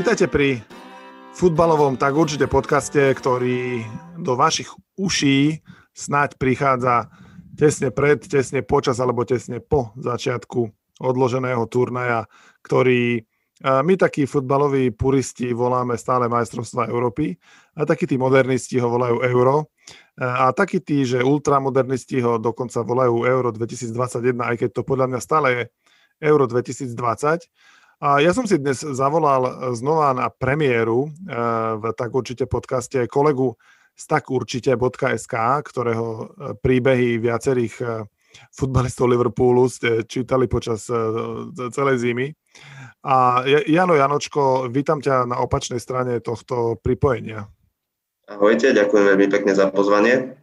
Vítajte pri futbalovom tak určite podcaste, ktorý do vašich uší snáď prichádza tesne pred, tesne počas alebo tesne po začiatku odloženého turnaja, ktorý my takí futbaloví puristi voláme stále majstrovstva Európy a takí tí modernisti ho volajú Euro a takí tí, že ultramodernisti ho dokonca volajú Euro 2021, aj keď to podľa mňa stále je Euro 2020. A ja som si dnes zavolal e, znova na premiéru e, v tak určite podcaste kolegu z takurčite.sk, ktorého e, príbehy viacerých futbalistov Liverpoolu ste čítali počas celej zimy. A Jano Janočko, vítam ťa na opačnej strane tohto pripojenia. Ahojte, ďakujem veľmi pekne za pozvanie.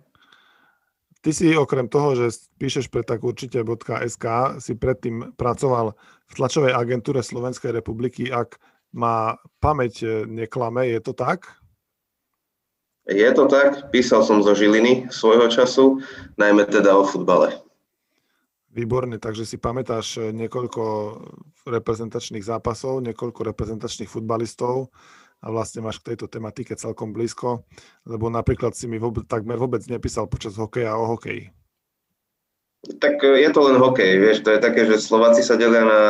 Ty si okrem toho, že píšeš pre tak určite .sk, si predtým pracoval v tlačovej agentúre Slovenskej republiky. Ak má pamäť neklame, je to tak? Je to tak. Písal som zo Žiliny svojho času, najmä teda o futbale. Výborne, takže si pamätáš niekoľko reprezentačných zápasov, niekoľko reprezentačných futbalistov a vlastne máš k tejto tematike celkom blízko, lebo napríklad si mi vôbec, takmer vôbec nepísal počas hokeja o hokeji. Tak e, je to len hokej, vieš, to je také, že Slováci sa delia na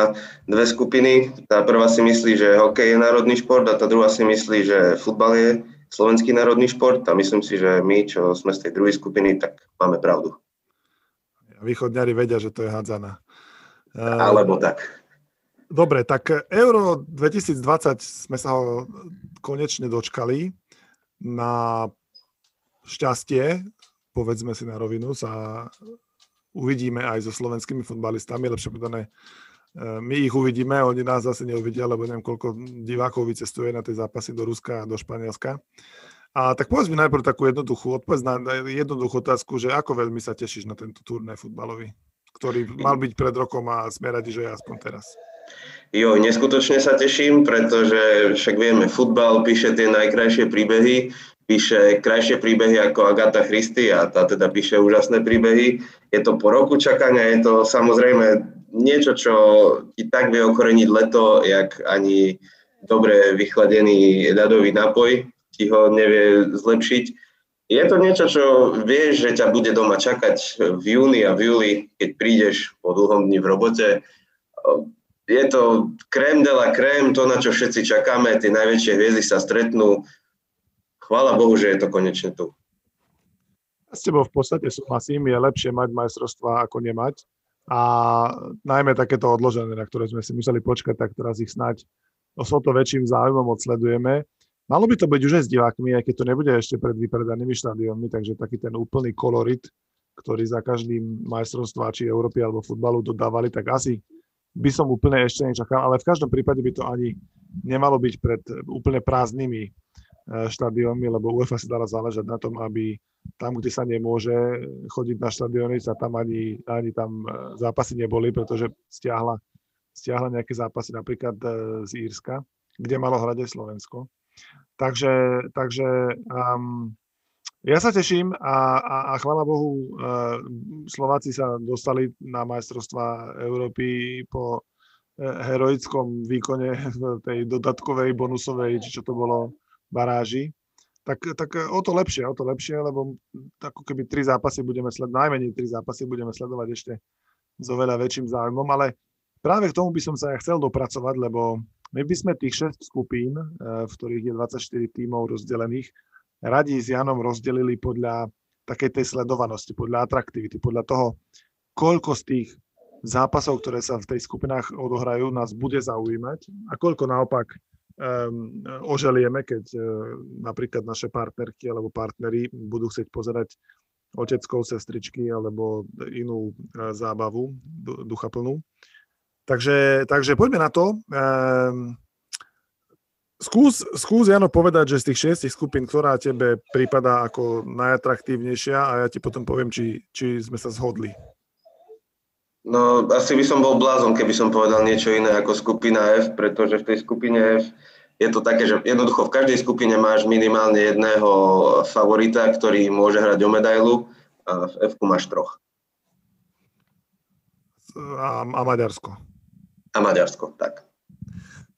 dve skupiny. Tá prvá si myslí, že hokej je národný šport a tá druhá si myslí, že futbal je slovenský národný šport a myslím si, že my, čo sme z tej druhej skupiny, tak máme pravdu. Východňari vedia, že to je hádzana. Alebo tak. Dobre, tak Euro 2020 sme sa ho konečne dočkali. Na šťastie, povedzme si na rovinu, sa uvidíme aj so slovenskými futbalistami, lepšie povedané, e, my ich uvidíme, oni nás zase neuvidia, lebo neviem, koľko divákov vycestuje na tie zápasy do Ruska a do Španielska. A tak povedz mi najprv takú jednoduchú, odpovedz na jednoduchú otázku, že ako veľmi sa tešíš na tento turnaj futbalový, ktorý mal byť pred rokom a sme radi, že je aspoň teraz. Jo, neskutočne sa teším, pretože však vieme, futbal píše tie najkrajšie príbehy, píše krajšie príbehy ako Agatha Christie a tá teda píše úžasné príbehy. Je to po roku čakania, je to samozrejme niečo, čo ti tak vie okoreniť leto, jak ani dobre vychladený ľadový nápoj ti ho nevie zlepšiť. Je to niečo, čo vieš, že ťa bude doma čakať v júni a v júli, keď prídeš po dlhom dni v robote je to krém de la krém, to, na čo všetci čakáme, tie najväčšie hviezdy sa stretnú. Chvála Bohu, že je to konečne tu. S tebou v podstate súhlasím, je lepšie mať majstrovstvá ako nemať. A najmä takéto odložené, na ktoré sme si museli počkať, tak teraz ich snáď o to väčším záujmom odsledujeme. Malo by to byť už aj s divákmi, aj keď to nebude ešte pred vypredanými štadiónmi, takže taký ten úplný kolorit, ktorý za každým majstrovstvá, či Európy alebo futbalu dodávali, tak asi by som úplne ešte nečakal, ale v každom prípade by to ani nemalo byť pred úplne prázdnymi e, štadiónmi, lebo UEFA si dala záležať na tom, aby tam, kde sa nemôže chodiť na štadióny, sa tam ani, ani tam zápasy neboli, pretože stiahla, stiahla nejaké zápasy napríklad z Írska, kde malo hrať Slovensko. Takže, takže um, ja sa teším a, a, a chvála Bohu, uh, Slováci sa dostali na majstrovstva Európy po uh, heroickom výkone v tej dodatkovej, bonusovej, či čo to bolo, baráži. Tak, tak o to lepšie, o to lepšie, lebo ako keby tri zápasy budeme sledovať, najmenej tri zápasy budeme sledovať ešte s oveľa väčším záujmom, ale práve k tomu by som sa ja chcel dopracovať, lebo my by sme tých 6 skupín, v ktorých je 24 tímov rozdelených, radi s Janom rozdelili podľa takej tej sledovanosti, podľa atraktivity, podľa toho, koľko z tých zápasov, ktoré sa v tej skupinách odohrajú, nás bude zaujímať a koľko naopak um, oželieme, keď uh, napríklad naše partnerky alebo partnery budú chcieť pozerať oteckov, sestričky alebo inú uh, zábavu duchaplnú. Takže, takže poďme na to. Um, Skús, skús, Jano, povedať, že z tých šiestich skupín, ktorá tebe prípada ako najatraktívnejšia a ja ti potom poviem, či, či sme sa zhodli. No, asi by som bol blázon, keby som povedal niečo iné ako skupina F, pretože v tej skupine F je to také, že jednoducho v každej skupine máš minimálne jedného favorita, ktorý môže hrať o medailu a v F máš troch. A, a Maďarsko. A Maďarsko, tak.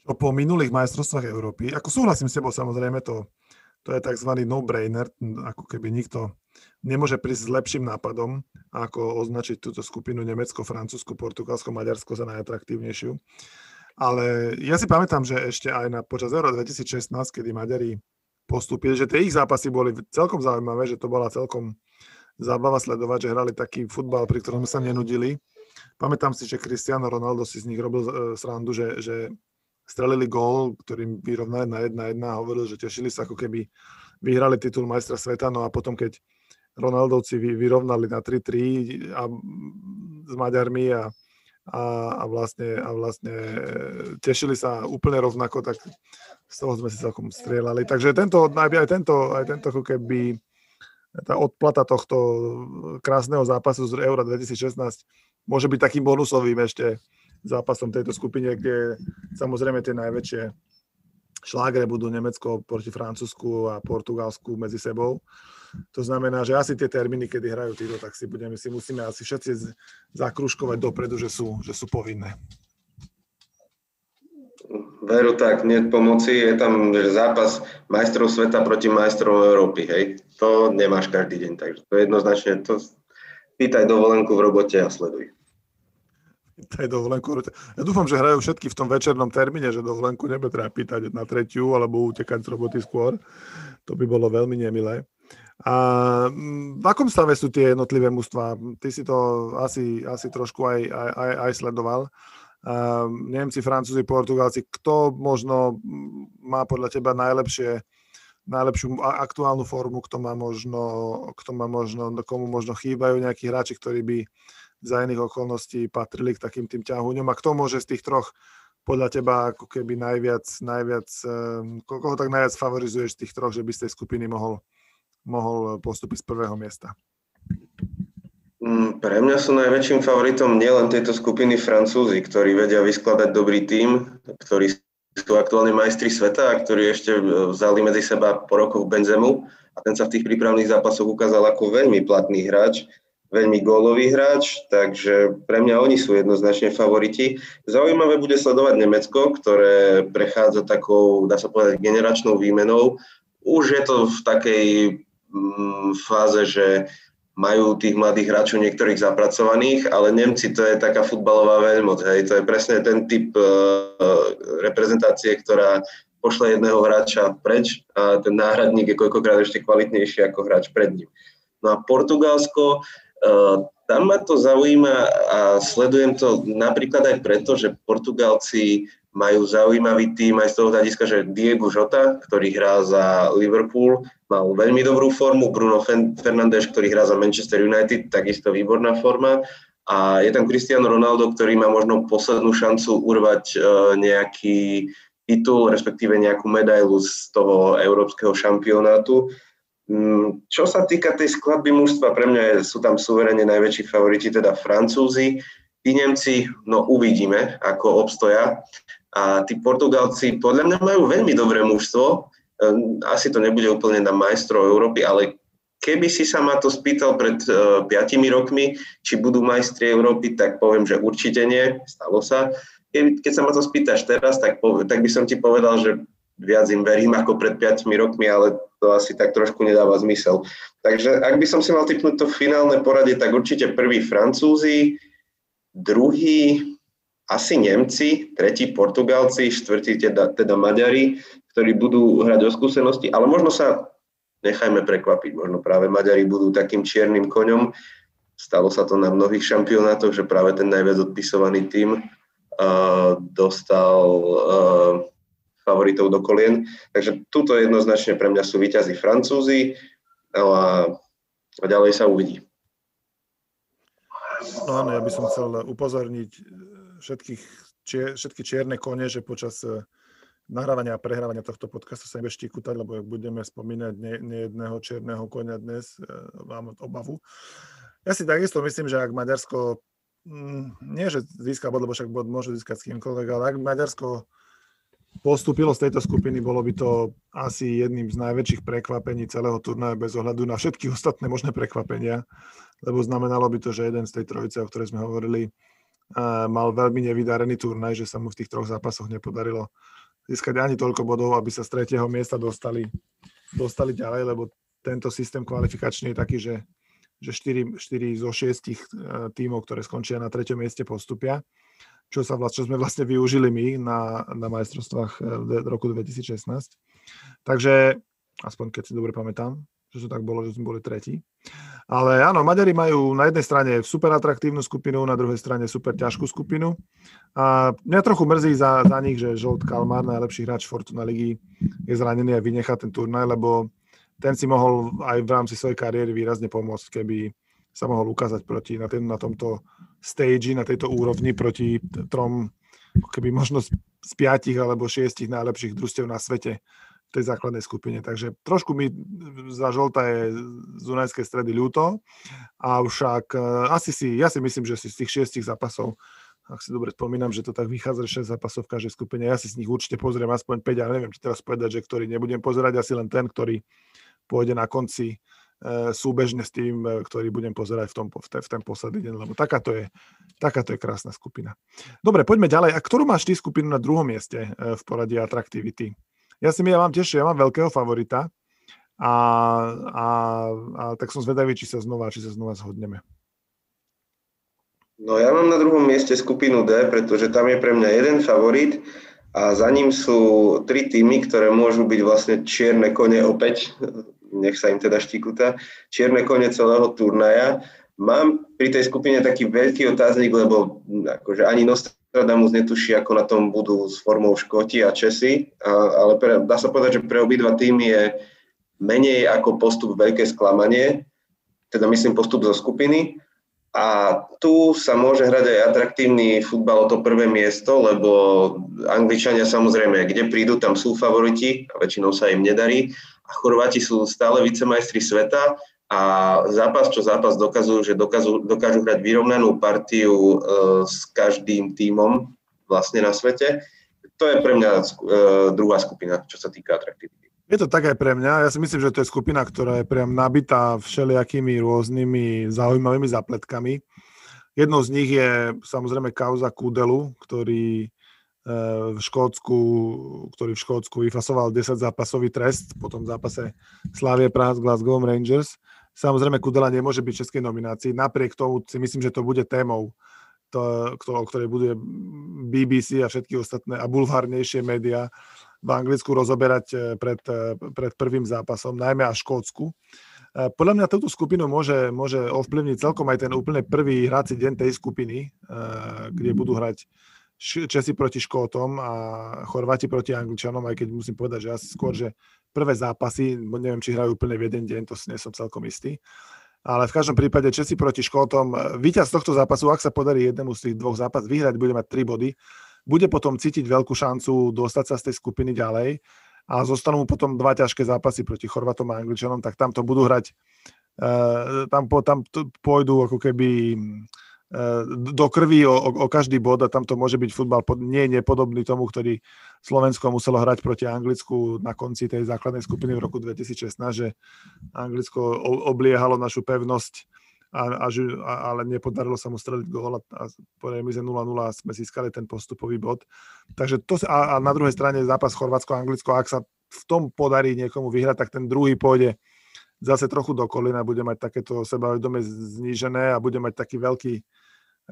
Čo po minulých majstrovstvách Európy, ako súhlasím s tebou samozrejme, to, to je tzv. no-brainer, ako keby nikto nemôže prísť s lepším nápadom, ako označiť túto skupinu Nemecko, Francúzsko, Portugalsko, Maďarsko za najatraktívnejšiu. Ale ja si pamätám, že ešte aj na počas Euro 2016, kedy Maďari postúpili, že tie ich zápasy boli celkom zaujímavé, že to bola celkom zábava sledovať, že hrali taký futbal, pri ktorom sme sa nenudili. Pamätám si, že Cristiano Ronaldo si z nich robil e, srandu, že, že strelili gól, ktorým vyrovnali na 1-1 a hovoril, že tešili sa, ako keby vyhrali titul majstra sveta, no a potom, keď Ronaldovci vyrovnali na 3-3 a, s Maďarmi a, a, a, vlastne, a vlastne tešili sa úplne rovnako, tak z toho sme si celkom strieľali. Takže tento, aj tento, aj tento ako keby tá odplata tohto krásneho zápasu z Eura 2016 môže byť takým bonusovým ešte zápasom tejto skupine, kde samozrejme tie najväčšie šlágre budú Nemecko proti Francúzsku a Portugalsku medzi sebou. To znamená, že asi tie termíny, kedy hrajú títo, tak si, budeme, si musíme asi všetci zakruškovať dopredu, že sú, že sú povinné. Veru tak, nie pomoci, je tam zápas majstrov sveta proti majstrov Európy, hej. To nemáš každý deň, takže to jednoznačne, to pýtaj dovolenku v robote a sleduj. Pýtaj dovolenku. Ja dúfam, že hrajú všetky v tom večernom termíne, že dovolenku nebude treba pýtať na tretiu alebo utekať z roboty skôr. To by bolo veľmi nemilé. A v akom stave sú tie jednotlivé mužstva? Ty si to asi, asi trošku aj, aj, aj sledoval. Ehm, Nemci, Francúzi, Portugálci, kto možno má podľa teba najlepšie, najlepšiu aktuálnu formu, kto má možno, kto má možno, komu možno chýbajú nejakí hráči, ktorí by za iných okolností patrili k takým tým ťahuňom. A kto môže z tých troch podľa teba ako keby najviac, najviac ehm, koho tak najviac favorizuješ z tých troch, že by z tej skupiny mohol, mohol postúpiť z prvého miesta? Mm, pre mňa sú najväčším favoritom nielen tejto skupiny Francúzi, ktorí vedia vyskladať dobrý tím, ktorí sú aktuálne majstri sveta a ktorí ešte e, vzali medzi seba po rokoch Benzemu. A ten sa v tých prípravných zápasoch ukázal ako veľmi platný hráč, veľmi gólový hráč, takže pre mňa oni sú jednoznačne favoriti. Zaujímavé bude sledovať Nemecko, ktoré prechádza takou, dá sa povedať, generačnou výmenou. Už je to v takej mm, fáze, že majú tých mladých hráčov niektorých zapracovaných, ale Nemci to je taká futbalová veľmoc, hej, to je presne ten typ uh, reprezentácie, ktorá pošle jedného hráča preč a ten náhradník je koľkokrát ešte kvalitnejší ako hráč pred ním. No a Portugalsko, uh, tam ma to zaujíma a sledujem to napríklad aj preto, že Portugalci majú zaujímavý tým aj z toho hľadiska, že Diego Jota, ktorý hrá za Liverpool, mal veľmi dobrú formu, Bruno Fernández, ktorý hrá za Manchester United, takisto výborná forma a je tam Cristiano Ronaldo, ktorý má možno poslednú šancu urvať uh, nejaký titul, respektíve nejakú medailu z toho európskeho šampionátu. Um, čo sa týka tej skladby mužstva, pre mňa sú tam suverene najväčší favoriti, teda Francúzi. Tí Nemci, no uvidíme, ako obstoja. A tí Portugalci podľa mňa majú veľmi dobré mužstvo. Ehm, asi to nebude úplne na majstrov Európy, ale keby si sa ma to spýtal pred uh, rokmi, či budú majstri Európy, tak poviem, že určite nie, stalo sa. Keď, sa ma to spýtaš teraz, tak, tak by som ti povedal, že viac im verím ako pred 5 rokmi, ale to asi tak trošku nedáva zmysel. Takže ak by som si mal typnúť to finálne poradie, tak určite prvý Francúzi, druhý asi Nemci, tretí Portugalci, štvrtí teda, teda Maďari, ktorí budú hrať o skúsenosti, ale možno sa nechajme prekvapiť, možno práve Maďari budú takým čiernym koňom. Stalo sa to na mnohých šampionátoch, že práve ten najviac odpisovaný tým uh, dostal uh, favoritov do kolien. Takže tuto jednoznačne pre mňa sú výťazí Francúzi no a, a ďalej sa uvidí. No áno, ja by som chcel upozorniť všetkých, čier, všetky čierne kone, že počas eh, nahrávania a prehrávania tohto podcastu sa nebudeš štikutať, lebo ak budeme spomínať nie, nie čierneho konia dnes, eh, mám obavu. Ja si takisto myslím, že ak Maďarsko, mm, nie že získa bod, lebo však bod môže získať s kýmkoľvek, ale ak Maďarsko postúpilo z tejto skupiny, bolo by to asi jedným z najväčších prekvapení celého turnaja bez ohľadu na všetky ostatné možné prekvapenia, lebo znamenalo by to, že jeden z tej trojice, o ktorej sme hovorili, mal veľmi nevydarený turnaj, že sa mu v tých troch zápasoch nepodarilo získať ani toľko bodov, aby sa z tretieho miesta dostali, dostali ďalej, lebo tento systém kvalifikačný je taký, že, že 4, 4 zo 6 e, tímov, ktoré skončia na treťom mieste, postupia, čo, sa vlast, čo sme vlastne využili my na, na majstrovstvách v roku 2016. Takže, aspoň keď si dobre pamätám, že to tak bolo, že sme boli tretí. Ale áno, Maďari majú na jednej strane super atraktívnu skupinu, na druhej strane super ťažkú skupinu. A mňa trochu mrzí za, za nich, že Žolt Kalmar, najlepší hráč Fortuna ligy, je zranený a vynechá ten turnaj, lebo ten si mohol aj v rámci svojej kariéry výrazne pomôcť, keby sa mohol ukázať proti, na, ten, na tomto stage, na tejto úrovni proti trom, keby možno z piatich alebo šiestich najlepších družstiev na svete tej základnej skupine. Takže trošku mi za žolta je z Dunajskej stredy ľúto, a však e, asi si, ja si myslím, že si z tých šiestich zápasov, ak si dobre spomínam, že to tak vychádza 6 zápasov v každej skupine, ja si z nich určite pozriem aspoň 5, ale neviem, či teraz povedať, že ktorý nebudem pozerať, asi len ten, ktorý pôjde na konci súbežne s tým, e, ktorý budem pozerať v, tom, v, ten, v ten posledný deň, lebo takáto je, takáto je krásna skupina. Dobre, poďme ďalej. A ktorú máš ty skupinu na druhom mieste v poradí atraktivity? Ja si ja mám tiež, ja mám veľkého favorita a, a, a tak som zvedavý, či sa znova, či sa znova zhodneme. No ja mám na druhom mieste skupinu D, pretože tam je pre mňa jeden favorit a za ním sú tri týmy, ktoré môžu byť vlastne čierne kone opäť, nech sa im teda štíkuta, čierne kone celého turnaja. Mám pri tej skupine taký veľký otáznik, lebo akože ani Nostra Nostradamus netuší, ako na tom budú s formou Škoti a Česi, ale pre, dá sa povedať, že pre obidva týmy je menej ako postup veľké sklamanie, teda myslím postup zo skupiny. A tu sa môže hrať aj atraktívny futbal o to prvé miesto, lebo Angličania samozrejme, kde prídu, tam sú favoriti a väčšinou sa im nedarí. A Chorváti sú stále vicemajstri sveta a zápas čo zápas dokazujú, že dokážu, dokážu hrať vyrovnanú partiu e, s každým tímom vlastne na svete. To je pre mňa e, druhá skupina, čo sa týka atraktivity. Je to tak aj pre mňa. Ja si myslím, že to je skupina, ktorá je priam nabitá všelijakými rôznymi zaujímavými zapletkami. Jednou z nich je samozrejme kauza Kudelu, ktorý v Škótsku, ktorý v Škótsku vyfasoval 10 zápasový trest po tom zápase Slavie Praha s Glasgow Rangers Samozrejme, Kudela nemôže byť v českej nominácii, napriek tomu si myslím, že to bude témou, to, o ktorej bude BBC a všetky ostatné a bulvárnejšie médiá v Anglicku rozoberať eh, pred, eh, pred prvým zápasom, najmä a Škótsku. Podľa mňa túto skupinu môže, môže ovplyvniť celkom aj ten úplne prvý hrací deň tej skupiny, kde budú hrať Česi proti Škótom a Chorváti proti Angličanom, aj keď musím povedať, že asi skôr, že prvé zápasy, neviem, či hrajú úplne v jeden deň, to nie som celkom istý. Ale v každom prípade Česi proti Škótom, víťaz tohto zápasu, ak sa podarí jednému z tých dvoch zápas vyhrať, bude mať 3 body, bude potom cítiť veľkú šancu dostať sa z tej skupiny ďalej a zostanú mu potom dva ťažké zápasy proti Chorvatom a Angličanom, tak tam to budú hrať, uh, tam, po, tam pôjdu ako keby do krvi o, o, o každý bod a tam to môže byť futbal pod, nie nepodobný tomu, ktorý Slovensko muselo hrať proti Anglicku na konci tej základnej skupiny v roku 2016, že Anglicko obliehalo našu pevnosť, a, a, a, ale nepodarilo sa mu streliť gól a, a po remize 0-0 sme získali ten postupový bod. Takže to, a, a na druhej strane zápas Chorvátsko-Anglicko, ak sa v tom podarí niekomu vyhrať, tak ten druhý pôjde zase trochu do kolina, bude mať takéto sebavedomie znížené a bude mať taký veľký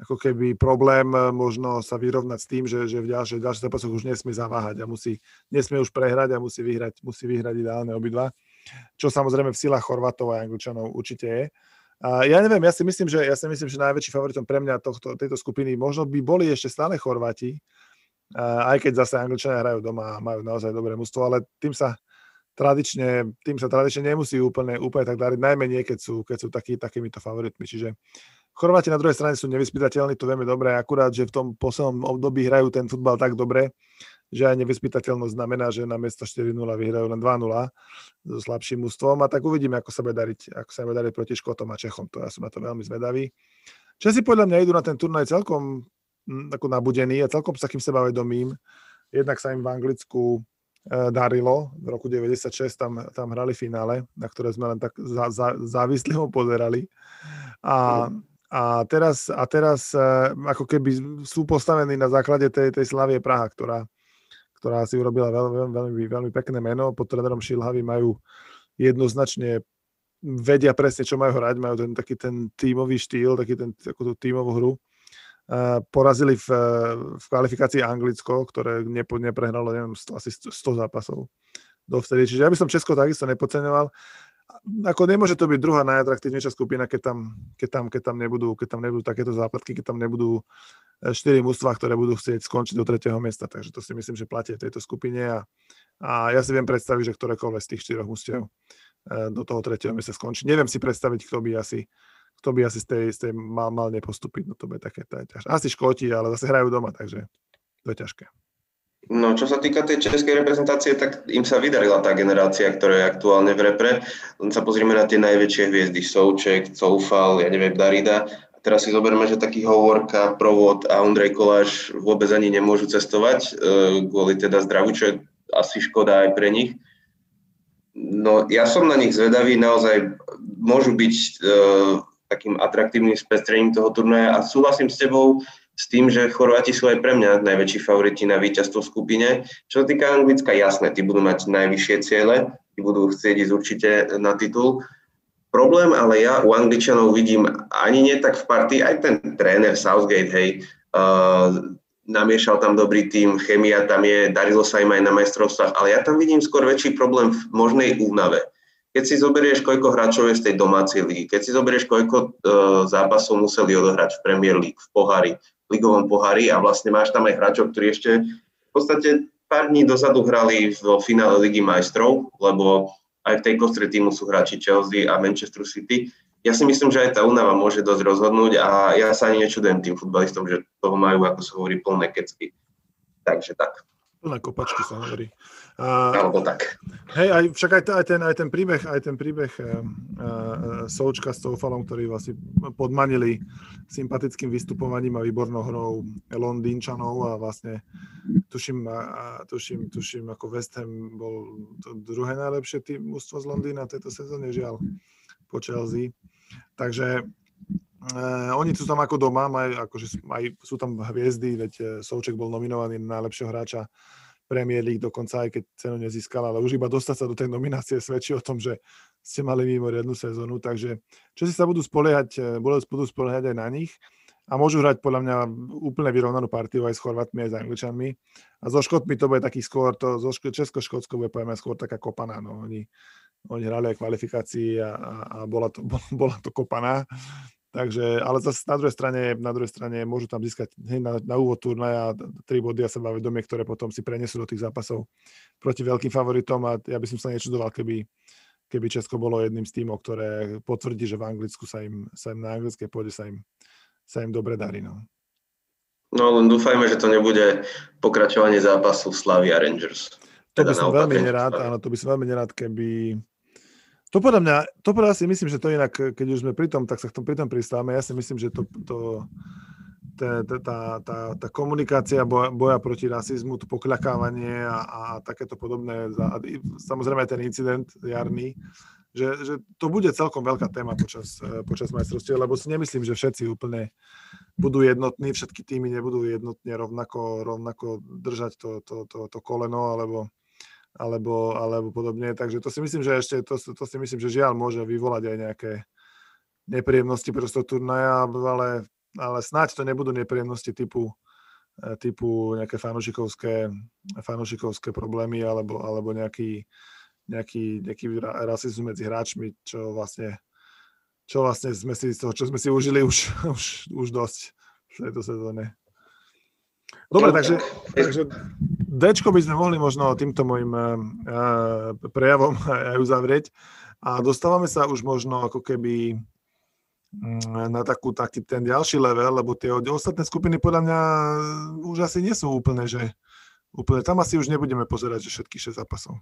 ako keby problém e, možno sa vyrovnať s tým, že, že v ďalších, ďalších zápasoch už nesmie zaváhať a musí, nesmie už prehrať a musí vyhrať, musí vyhrať ideálne obidva. Čo samozrejme v silách Chorvatov a Angličanov určite je. A ja neviem, ja si myslím, že, ja si myslím, že najväčší favoritom pre mňa tohto, tejto skupiny možno by boli ešte stále Chorváti, aj keď zase Angličania hrajú doma a majú naozaj dobré mústvo, ale tým sa tradične, tým sa tradične nemusí úplne, úplne tak dariť, najmä nie, keď sú, keď sú taký, takýmito favoritmi. Čiže Chorváti na druhej strane sú nevyspytateľní, to vieme dobre, akurát, že v tom poslednom období hrajú ten futbal tak dobre, že aj nevyspytateľnosť znamená, že na miesto 4-0 vyhrajú len 2-0 so slabším ústvom a tak uvidíme, ako sa bude dariť, ako sa bude dariť proti Škotom a Čechom. To ja som na to veľmi zvedavý. Česi podľa mňa idú na ten turnaj celkom hm, ako nabudení a celkom s takým sebavedomím. Jednak sa im v Anglicku e, darilo. V roku 96 tam, tam hrali finále, na ktoré sme len tak za, za, závislivo pozerali. A, A teraz, a teraz ako keby sú postavení na základe tej, tej Slavie Praha, ktorá, ktorá si urobila veľmi, veľmi, veľmi pekné meno. Pod trénerom Šilhavy majú jednoznačne vedia presne, čo majú hrať, majú ten taký ten tímový štýl, taký ten, takú tú tímovú hru. Uh, porazili v, v kvalifikácii Anglicko, ktoré nepo, neprehralo, neviem, 100, asi 100 zápasov dovtedy. Čiže ja by som Česko takisto nepodceňoval. Ako nemôže to byť druhá najatraktívnejšia skupina, keď tam, keď tam, keď tam, nebudú, keď tam nebudú takéto západky, keď tam nebudú štyri mužstva, ktoré budú chcieť skončiť do tretieho miesta. Takže to si myslím, že platí v tejto skupine a, a ja si viem predstaviť, že ktorékoľvek z tých štyroch mužstiev e, do toho tretieho miesta skončí. Neviem si predstaviť, kto by asi, kto by asi z tej, z tej mal, mal nepostúpiť. No to bude také, ťažké. Asi Škóti, ale zase hrajú doma, takže to je ťažké. No, čo sa týka tej českej reprezentácie, tak im sa vydarila tá generácia, ktorá je aktuálne v repre. Len sa pozrieme na tie najväčšie hviezdy, Souček, Coufal, ja neviem, Darida teraz si zoberme, že taký Hovorka, Provod a Ondrej Koláš vôbec ani nemôžu cestovať e, kvôli teda zdravu, čo je asi škoda aj pre nich. No ja som na nich zvedavý, naozaj môžu byť e, takým atraktívnym spestrením toho turnaja a súhlasím s tebou s tým, že Chorváti sú aj pre mňa najväčší favoriti na víťazstvo v skupine. Čo sa týka Anglicka, jasné, tí budú mať najvyššie ciele, tí budú chcieť ísť určite na titul. Problém ale ja u Angličanov vidím ani nie tak v partii, aj ten tréner Southgate, hej, uh, namiešal tam dobrý tým, chemia tam je, darilo sa im aj na majstrovstvách, ale ja tam vidím skôr väčší problém v možnej únave. Keď si zoberieš, koľko hráčov je z tej domácej ligy, keď si zoberieš, koľko uh, zápasov museli odohrať v Premier League, v pohári, ligovom pohári a vlastne máš tam aj hráčov, ktorí ešte v podstate pár dní dozadu hrali v finále Ligy majstrov, lebo aj v tej kostre týmu sú hráči Chelsea a Manchester City. Ja si myslím, že aj tá únava môže dosť rozhodnúť a ja sa ani nečudujem tým futbalistom, že toho majú, ako sa hovorí, plné kecky. Takže tak. Plné kopačky sa hovorí. Alebo tak. Hej, aj, však aj, aj, ten, aj ten príbeh, aj ten príbeh uh, uh, Součka s Toufalom, ktorý vlastne podmanili sympatickým vystupovaním a výbornou hrou Londýnčanov a vlastne tuším, a, tuším, tuším, ako West Ham bol to druhé najlepšie tým mústvo z Londýna tejto sezóne, žiaľ, po Chelsea. Takže Uh, oni sú tam ako doma, maj, akože aj, sú tam hviezdy, veď Souček bol nominovaný na najlepšieho hráča Premier League, dokonca aj keď cenu nezískal, ale už iba dostať sa do tej nominácie svedčí o tom, že ste mali mimoriadnú sezónu, takže čo si sa budú spoliehať, eh, budú spoliehať aj na nich a môžu hrať podľa mňa úplne vyrovnanú partiu aj s Chorvátmi, aj s Angličanmi. A so Škotmi to bude taký skôr, to zo Česko-Škótsko bude poviem skôr taká kopaná. No. Oni, oni hrali aj kvalifikácii a, a, a bola, to, bola to kopaná. Takže, ale zase na druhej strane, na druhej strane môžu tam získať na, na úvod turnaja tri body a sebavedomie, ktoré potom si prenesú do tých zápasov proti veľkým favoritom a ja by som sa nečudoval, keby, keby Česko bolo jedným z týmov, ktoré potvrdí, že v Anglicku sa im, sa im na anglickej pôde sa im, sa im dobre darí. No. no len dúfajme, že to nebude pokračovanie zápasu Slavia Rangers. To by teda som veľmi nerád, áno, to by som veľmi nerád, keby, to podľa mňa, to podľa si myslím, že to inak, keď už sme pri tom, tak sa k tom pri tom pristávame. Ja si myslím, že to, to tá, tá, tá, tá komunikácia boja, boja proti rasizmu, to pokľakávanie a, a takéto podobné, a samozrejme aj ten incident jarný, že, že to bude celkom veľká téma počas, počas majstrovstiev, lebo si nemyslím, že všetci úplne budú jednotní, všetky týmy nebudú jednotne rovnako, rovnako držať to, to, to, to koleno, alebo alebo, alebo podobne. Takže to si myslím, že ešte, to, to si myslím, že žiaľ môže vyvolať aj nejaké nepríjemnosti prosto turnaja, ale, ale snáď to nebudú nepríjemnosti typu, e, typu nejaké fanušikovské, fanušikovské problémy alebo, alebo nejaký, nejaký, nejaký rasizmus medzi hráčmi, čo vlastne, čo vlastne sme si toho, čo sme si užili už, už, už dosť v tejto sezóne. Dobre, takže, takže Dčko by sme mohli možno týmto môjim uh, prejavom aj uzavrieť. A dostávame sa už možno ako keby mm, na takú, taký ten ďalší level, lebo tie ostatné skupiny podľa mňa už asi nie sú úplne, že úplne, tam asi už nebudeme pozerať, že všetky 6 zápasov.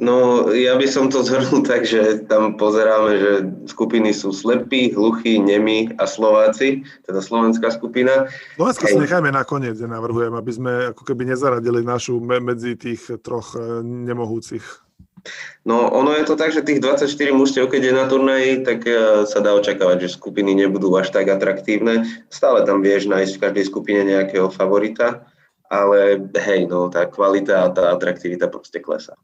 No, ja by som to zhrnul tak, že tam pozeráme, že skupiny sú slepí, hluchí, nemí a Slováci, teda slovenská skupina. Slovensko si nechajme nakoniec, ja navrhujem, aby sme ako keby nezaradili našu medzi tých troch e, nemohúcich. No ono je to tak, že tých 24 mužstiev, keď je na turnaji, tak e, sa dá očakávať, že skupiny nebudú až tak atraktívne. Stále tam vieš nájsť v každej skupine nejakého favorita, ale hej, no tá kvalita a tá atraktivita proste klesá.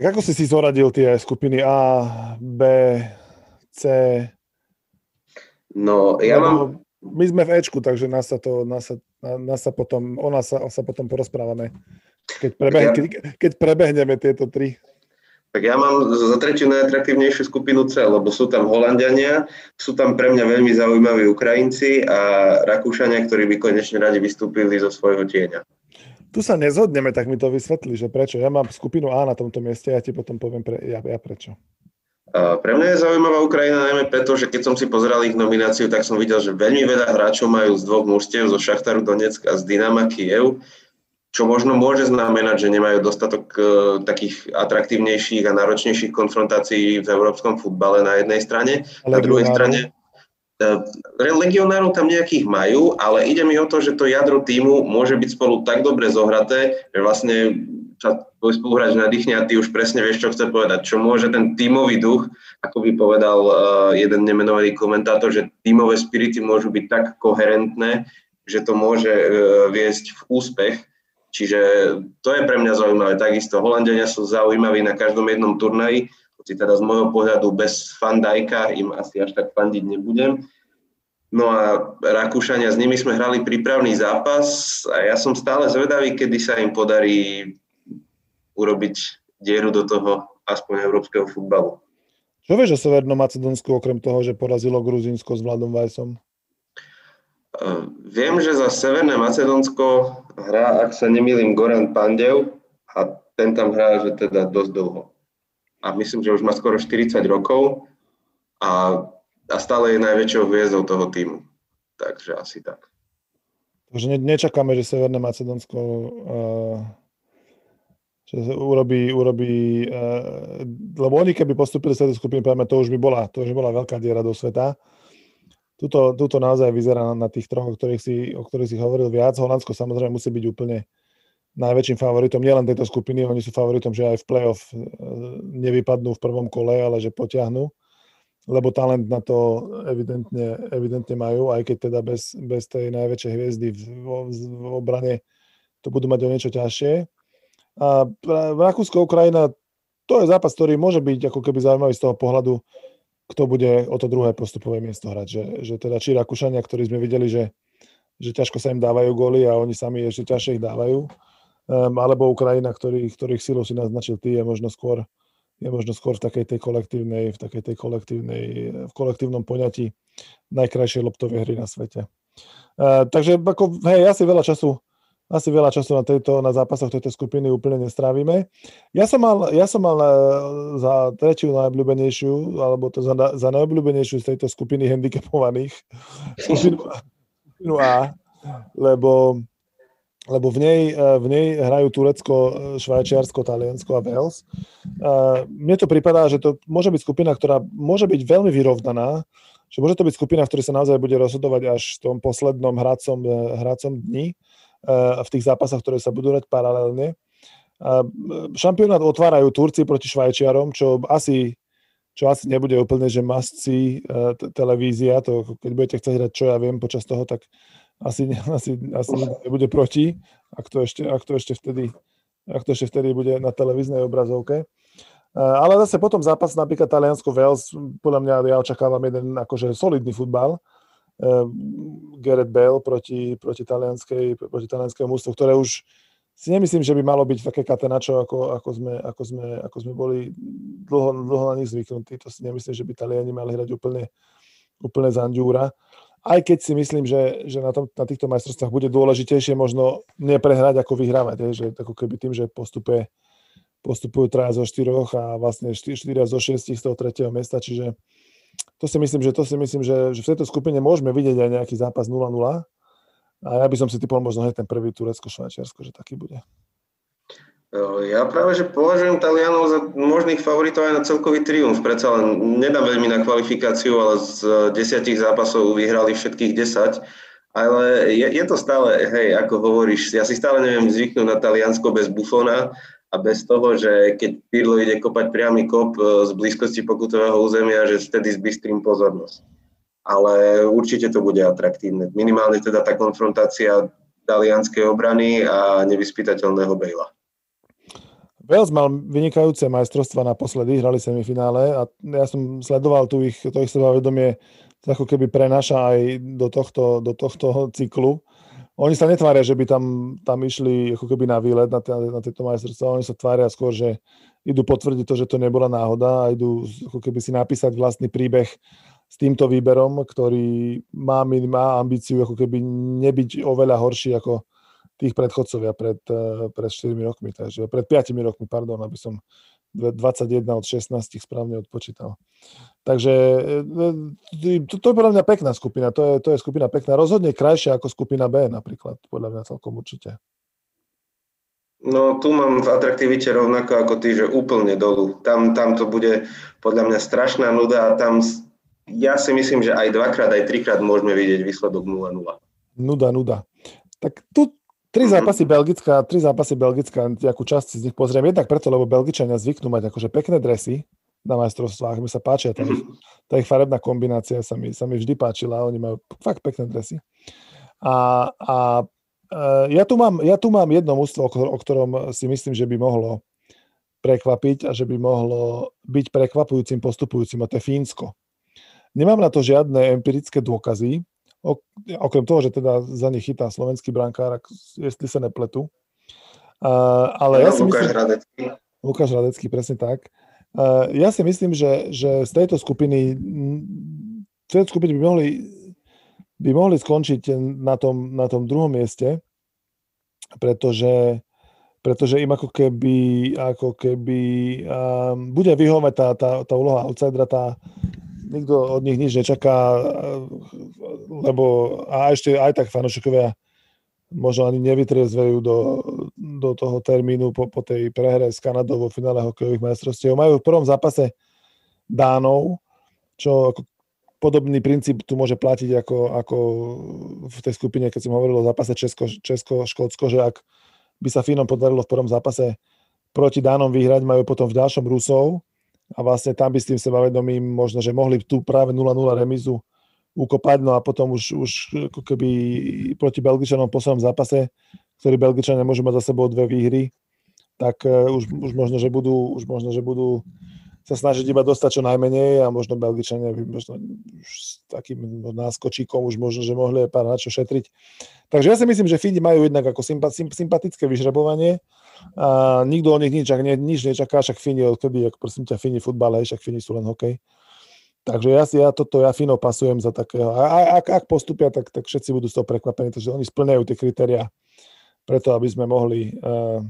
Tak ako si si zoradil tie skupiny A, B, C? No, ja mám... My sme v Ečku, takže nás sa, to, nás sa, nás sa potom, o nás sa, sa potom porozprávame, keď, prebeh, ja... keď, keď prebehneme tieto tri. Tak ja mám za tretiu najatraktívnejšiu skupinu C, lebo sú tam Holandiania, sú tam pre mňa veľmi zaujímaví Ukrajinci a Rakúšania, ktorí by konečne radi vystúpili zo svojho tieňa. Tu sa nezhodneme, tak mi to vysvetli, že prečo. Ja mám skupinu A na tomto mieste, ja ti potom poviem pre, ja, ja prečo. Pre mňa je zaujímavá Ukrajina najmä preto, že keď som si pozeral ich nomináciu, tak som videl, že veľmi veľa hráčov majú z dvoch mužstiev, zo Šachtaru Donetsk a z Dynama Kiev čo možno môže znamenať, že nemajú dostatok uh, takých atraktívnejších a náročnejších konfrontácií v európskom futbale na jednej strane. Legionárov. Na druhej strane uh, legionárov tam nejakých majú, ale ide mi o to, že to jadro týmu môže byť spolu tak dobre zohraté, že vlastne sa tvoj spoluhráč nadýchne a ty už presne vieš, čo chce povedať. Čo môže ten tímový duch, ako by povedal uh, jeden nemenovaný komentátor, že tímové spirity môžu byť tak koherentné, že to môže uh, viesť v úspech Čiže to je pre mňa zaujímavé. Takisto Holandiania sú zaujímaví na každom jednom turnaji, hoci teda z môjho pohľadu bez Fandajka im asi až tak fandiť nebudem. No a Rakúšania, s nimi sme hrali prípravný zápas a ja som stále zvedavý, kedy sa im podarí urobiť dieru do toho aspoň európskeho futbalu. Čo vieš o Severnom Macedónsku, okrem toho, že porazilo Gruzínsko s Vladom Vajsom? Viem, že za Severné Macedónsko hrá, ak sa nemýlim, Goran Pandev a ten tam hrá, že teda dosť dlho. A myslím, že už má skoro 40 rokov a, a stále je najväčšou hviezdou toho týmu. Takže asi tak. Takže ne, nečakáme, že Severné Macedónsko uh, urobí, urobí uh, lebo oni keby postupili z tejto skupiny, to už by bola, to už by bola veľká diera do sveta. Tuto, tuto naozaj vyzerá na, na tých troch, o ktorých, si, o ktorých si hovoril viac. Holandsko samozrejme musí byť úplne najväčším favoritom, nielen tejto skupiny, oni sú favoritom, že aj v play-off e, nevypadnú v prvom kole, ale že potiahnu, lebo talent na to evidentne, evidentne majú, aj keď teda bez, bez tej najväčšej hviezdy v, v obrane to budú mať o niečo ťažšie. A Rakúsko-Ukrajina, to je zápas, ktorý môže byť ako keby zaujímavý z toho pohľadu, kto bude o to druhé postupové miesto hrať. Že, že teda či Rakúšania, ktorí sme videli, že, že ťažko sa im dávajú góly a oni sami ešte ťažšie ich dávajú, um, alebo Ukrajina, ktorý, ktorých silou si naznačil ty, je možno skôr je možno skôr v takej tej kolektívnej, v takej tej kolektívnej, v kolektívnom poňatí najkrajšej loptovej hry na svete. Uh, takže ako, hej, ja si veľa času asi veľa času na, tejto, na zápasoch tejto skupiny úplne nestrávime. Ja som mal, ja som mal e, za tretiu najobľúbenejšiu, alebo to za, za najobľúbenejšiu z tejto skupiny handicapovaných, skupinu, skupinu A, lebo, lebo v, nej, e, v nej hrajú Turecko, e, Švajčiarsko, Taliansko a Wales. Mne to pripadá, že to môže byť skupina, ktorá môže byť veľmi vyrovnaná, že môže to byť skupina, v ktorej sa naozaj bude rozhodovať až v tom poslednom hracom, hracom dni v tých zápasoch, ktoré sa budú hrať paralelne. Šampionát otvárajú Turci proti Švajčiarom, čo asi, čo asi nebude úplne, že e, televízia, to keď budete chcieť hrať, čo ja viem počas toho, tak asi, asi, asi nebude proti, ak to ešte, ak to ešte vtedy ak to ešte vtedy bude na televíznej obrazovke. E, ale zase potom zápas napríklad Taliansko-Wales, podľa mňa ja očakávam jeden akože solidný futbal, Ehm, Gareth Bale proti, proti, talianskej, proti talianského mústvu, ktoré už si nemyslím, že by malo byť také katenačo, ako, ako, sme, ako, sme, ako sme boli dlho, dlho na nich zvyknutí. To si nemyslím, že by Taliani mali hrať úplne, úplne zandúra. Aj keď si myslím, že, že na, tom, na týchto majstrovstvách bude dôležitejšie možno neprehrať, ako vyhrávať. Je, že ako keby tým, že postupuje, postupujú traja zo štyroch a vlastne štyria zo šiestich z toho tretieho miesta, čiže to si myslím, že, to si myslím, že, že v tejto skupine môžeme vidieť aj nejaký zápas 0-0. A ja by som si typol možno hneď ten prvý Turecko-Švajčiarsko, že taký bude. Ja práve, že považujem Talianov za možných favoritov aj na celkový triumf. Predsa len nedám veľmi na kvalifikáciu, ale z desiatich zápasov vyhrali všetkých 10. Ale je, je to stále, hej, ako hovoríš, ja si stále neviem zvyknúť na Taliansko bez Buffona a bez toho, že keď Pirlo ide kopať priamy kop z blízkosti pokutového územia, že vtedy zbystrím pozornosť. Ale určite to bude atraktívne. Minimálne teda tá konfrontácia talianskej obrany a nevyspytateľného Bejla. Wales mal vynikajúce majstrovstva naposledy, hrali semifinále a ja som sledoval tu ich, to ich sebavedomie ako keby prenaša aj do tohto, do tohto cyklu. Oni sa netvária, že by tam, tam išli ako keby na výlet na, t- na tieto majstrovstvá. Oni sa tvária skôr, že idú potvrdiť to, že to nebola náhoda a idú ako keby si napísať vlastný príbeh s týmto výberom, ktorý má, má ambíciu ako keby nebyť oveľa horší ako tých predchodcovia pred, eh, pred 4 rokmi, takže pred 5 rokmi, pardon, aby som 21 od 16 správne odpočítal. Takže e, e, to, to je podľa mňa pekná skupina, to je, to je skupina pekná, rozhodne krajšia ako skupina B napríklad, podľa mňa celkom určite. No tu mám v atraktivite rovnako ako ty, že úplne dolu. Tam, tam to bude podľa mňa strašná nuda a tam ja si myslím, že aj dvakrát, aj trikrát môžeme vidieť výsledok 0-0. Nuda, nuda. Tak tu, Tri mhm. zápasy Belgická, tri zápasy Belgická, akú časť z nich pozriem. Jednak preto, lebo Belgičania zvyknú mať akože pekné dresy na majstrovstvách. Mi sa páčia tá ich, tá ich farebná kombinácia sa mi, sa mi vždy páčila. Oni majú fakt pekné dresy. A, a e, ja, tu mám, ja tu mám jedno mústvo, o ktorom si myslím, že by mohlo prekvapiť a že by mohlo byť prekvapujúcim postupujúcim, a to je Fínsko. Nemám na to žiadne empirické dôkazy, okrem toho, že teda za nich chytá slovenský brankár, jestli sa nepletu. Uh, ale no, ja si Lukáš myslím, Radecký. Lukáš Radecký, presne tak. Uh, ja si myslím, že, že z tejto skupiny z tejto skupiny by mohli, by mohli skončiť na tom, na tom druhom mieste, pretože, pretože im ako keby, ako keby um, bude vyhovať tá, tá, tá úloha outsidera, tá, nikto od nich nič nečaká, lebo a ešte aj tak fanúšikovia možno ani nevytriezvejú do, do toho termínu po, po tej prehre s Kanadou vo finále hokejových majstrovstiev. Majú v prvom zápase Dánov, čo ako podobný princíp tu môže platiť ako, ako v tej skupine, keď som hovoril o zápase Česko, Česko, Škótsko, že ak by sa Fínom podarilo v prvom zápase proti Dánom vyhrať, majú potom v ďalšom Rusov, a vlastne tam by s tým sebavedomím možno, že mohli tu práve 0-0 remizu ukopať, no a potom už, už ako keby proti Belgičanom v poslednom zápase, ktorý Belgičania môžu mať za sebou dve výhry, tak uh, už, už, možno, že budú, už možno, že budú sa snažiť iba dostať čo najmenej a možno Belgičania by možno už s takým náskočíkom už možno, že mohli pár na čo šetriť. Takže ja si myslím, že Fíni majú jednak ako sympatické vyžrebovanie, a nikto o nich nič, nič nečaká, však Fíni odtedy, ako prosím ťa, Fíni futbal, však Fíni sú len hokej. Takže ja, si, ja toto, ja Fino pasujem za takého. A ak, ak postupia, tak, tak všetci budú z toho prekvapení, takže oni splňajú tie kritéria preto, aby sme mohli uh,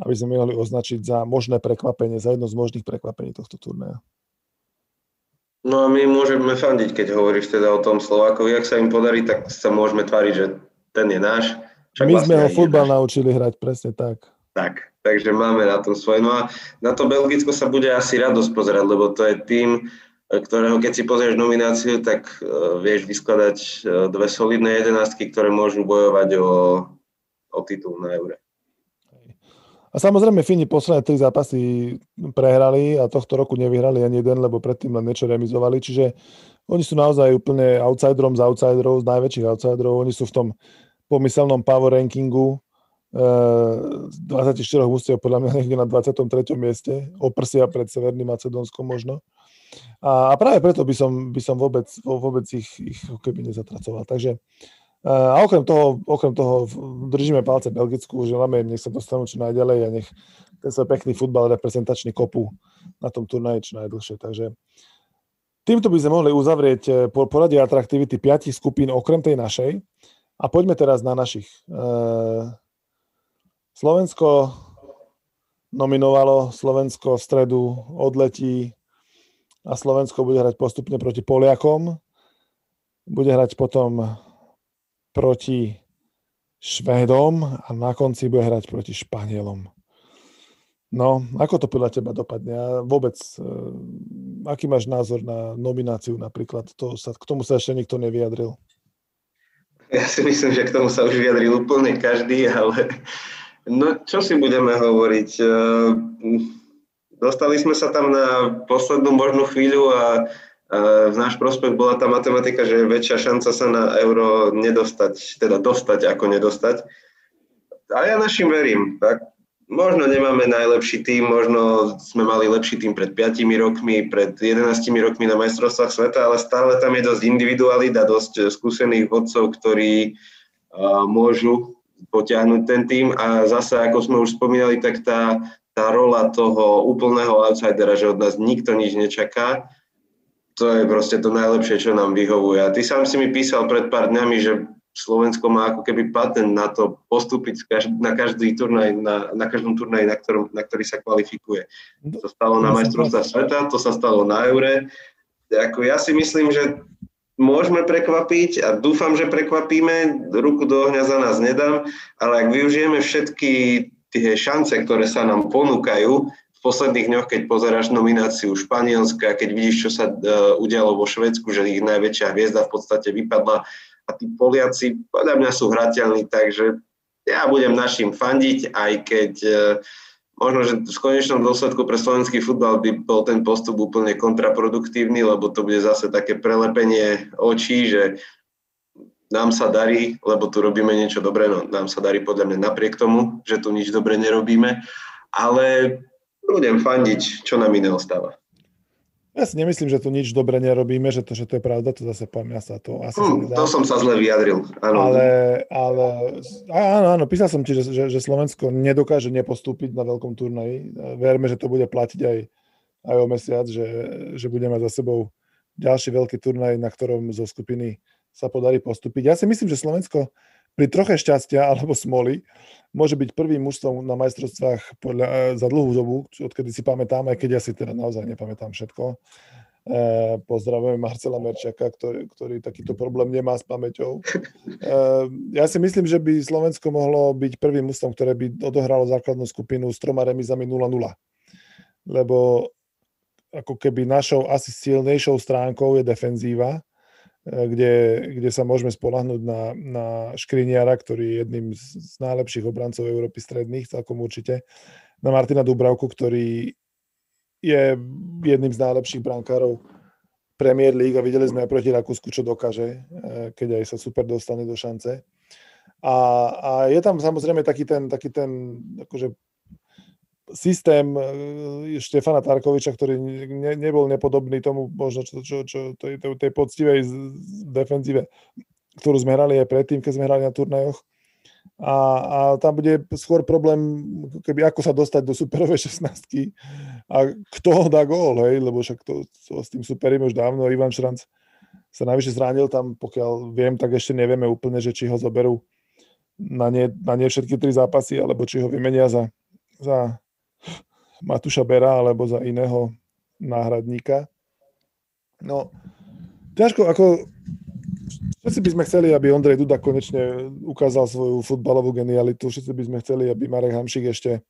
aby sme mohli označiť za možné prekvapenie, za jedno z možných prekvapení tohto turnaja. No a my môžeme fandiť, keď hovoríš teda o tom Slovákovi. Ak sa im podarí, tak sa môžeme tváriť, že ten je náš. Však my vlastne sme ho futbal naučili hrať, presne tak. Tak, takže máme na tom svoje. No a na to Belgicko sa bude asi radosť pozerať, lebo to je tým, ktorého keď si pozrieš nomináciu, tak uh, vieš vyskladať uh, dve solidné jedenastky, ktoré môžu bojovať o, o titul na Eure. A samozrejme Fíni posledné tri zápasy prehrali a tohto roku nevyhrali ani jeden, lebo predtým len niečo remizovali, čiže oni sú naozaj úplne outsiderom z outsiderov, z najväčších outsiderov. Oni sú v tom pomyselnom power rankingu z 24 mústiev podľa mňa niekde na 23. mieste, oprsia pred Severným Macedónskom možno. A, práve preto by som, by som vôbec, vôbec ich, ich keby nezatracoval. Takže a okrem toho, okrem toho držíme palce Belgicku, želáme im, nech sa dostanú čo najďalej a nech ten svoj pekný futbal reprezentačný kopu na tom turnaji čo najdlhšie. Takže týmto by sme mohli uzavrieť eh, poradie atraktivity piatich skupín okrem tej našej. A poďme teraz na našich. Eh, Slovensko nominovalo, Slovensko v stredu odletí a Slovensko bude hrať postupne proti Poliakom. Bude hrať potom proti Švédom a na konci bude hrať proti Španielom. No, ako to podľa teba dopadne? A vôbec, e, aký máš názor na nomináciu napríklad? To sa, k tomu sa ešte nikto nevyjadril. Ja si myslím, že k tomu sa už vyjadril úplne každý, ale No, čo si budeme hovoriť? Dostali sme sa tam na poslednú možnú chvíľu a v náš prospech bola tá matematika, že je väčšia šanca sa na euro nedostať, teda dostať ako nedostať. A ja našim verím. Tak možno nemáme najlepší tým, možno sme mali lepší tým pred 5 rokmi, pred 11 rokmi na majstrovstvách sveta, ale stále tam je dosť individualít a dosť skúsených vodcov, ktorí uh, môžu potiahnuť ten tým a zase, ako sme už spomínali, tak tá, tá rola toho úplného outsidera, že od nás nikto nič nečaká, to je proste to najlepšie, čo nám vyhovuje. A ty sám si mi písal pred pár dňami, že Slovensko má ako keby patent na to postúpiť na každý turnaj, na, na každom turnaji, na, ktorom, na ktorý sa kvalifikuje. To stalo na majstrovstvách sveta, to sa stalo na Eure. Ako ja si myslím, že môžeme prekvapiť a dúfam, že prekvapíme, ruku do ohňa za nás nedám, ale ak využijeme všetky tie šance, ktoré sa nám ponúkajú, posledných dňoch, keď pozeráš nomináciu Španielska, keď vidíš, čo sa uh, udialo vo Švedsku, že ich najväčšia hviezda v podstate vypadla a tí Poliaci podľa mňa sú hrateľní, takže ja budem našim fandiť, aj keď uh, možno, že v konečnom dôsledku pre slovenský futbal by bol ten postup úplne kontraproduktívny, lebo to bude zase také prelepenie očí, že nám sa darí, lebo tu robíme niečo dobré, no nám sa darí podľa mňa napriek tomu, že tu nič dobre nerobíme, ale budem fandiť, čo nám iné ostáva. Ja si nemyslím, že tu nič dobre nerobíme, že to, že to je pravda, to zase poviem, ja sa to asi hmm, sa To som sa zle vyjadril, áno. Ale, ale áno, áno, písal som ti, že, že, že Slovensko nedokáže nepostúpiť na veľkom turnaji. Verme, že to bude platiť aj, aj o mesiac, že, že budeme za sebou ďalší veľký turnaj, na ktorom zo skupiny sa podarí postúpiť. Ja si myslím, že Slovensko pri troche šťastia alebo smoly môže byť prvým mužstvom na majstrovstvách podľa, e, za dlhú dobu, odkedy si pamätám, aj keď ja si teda naozaj nepamätám všetko. E, pozdravujem Marcela Merčaka, ktorý, ktorý takýto problém nemá s pamäťou. E, ja si myslím, že by Slovensko mohlo byť prvým mužstvom, ktoré by odohralo základnú skupinu s troma remizami 0-0. Lebo ako keby našou asi silnejšou stránkou je defenzíva, kde, kde sa môžeme spolahnúť na, na Škriniara, ktorý je jedným z, najlepších obrancov Európy stredných, celkom určite, na Martina Dubravku, ktorý je jedným z najlepších brankárov Premier League a videli sme aj proti Rakúsku, čo dokáže, e, keď aj sa super dostane do šance. A, a je tam samozrejme taký ten, taký ten akože systém e, Štefana Tarkoviča, ktorý ne, nebol nepodobný tomu možno čo, čo, čo tej, tej poctivej defenzíve, ktorú sme hrali aj predtým, keď sme hrali na turnajoch. A, a tam bude skôr problém, keby ako sa dostať do superovej 16 a kto dá gól, hej, lebo však to, to s tým superím už dávno, Ivan Šranc sa najvyššie zranil tam, pokiaľ viem, tak ešte nevieme úplne, že či ho zoberú na nie, na nie všetky tri zápasy, alebo či ho vymenia za, za Matúša Bera alebo za iného náhradníka. No, ťažko, ako všetci by sme chceli, aby Ondrej Duda konečne ukázal svoju futbalovú genialitu, všetci by sme chceli, aby Marek Hamšik ešte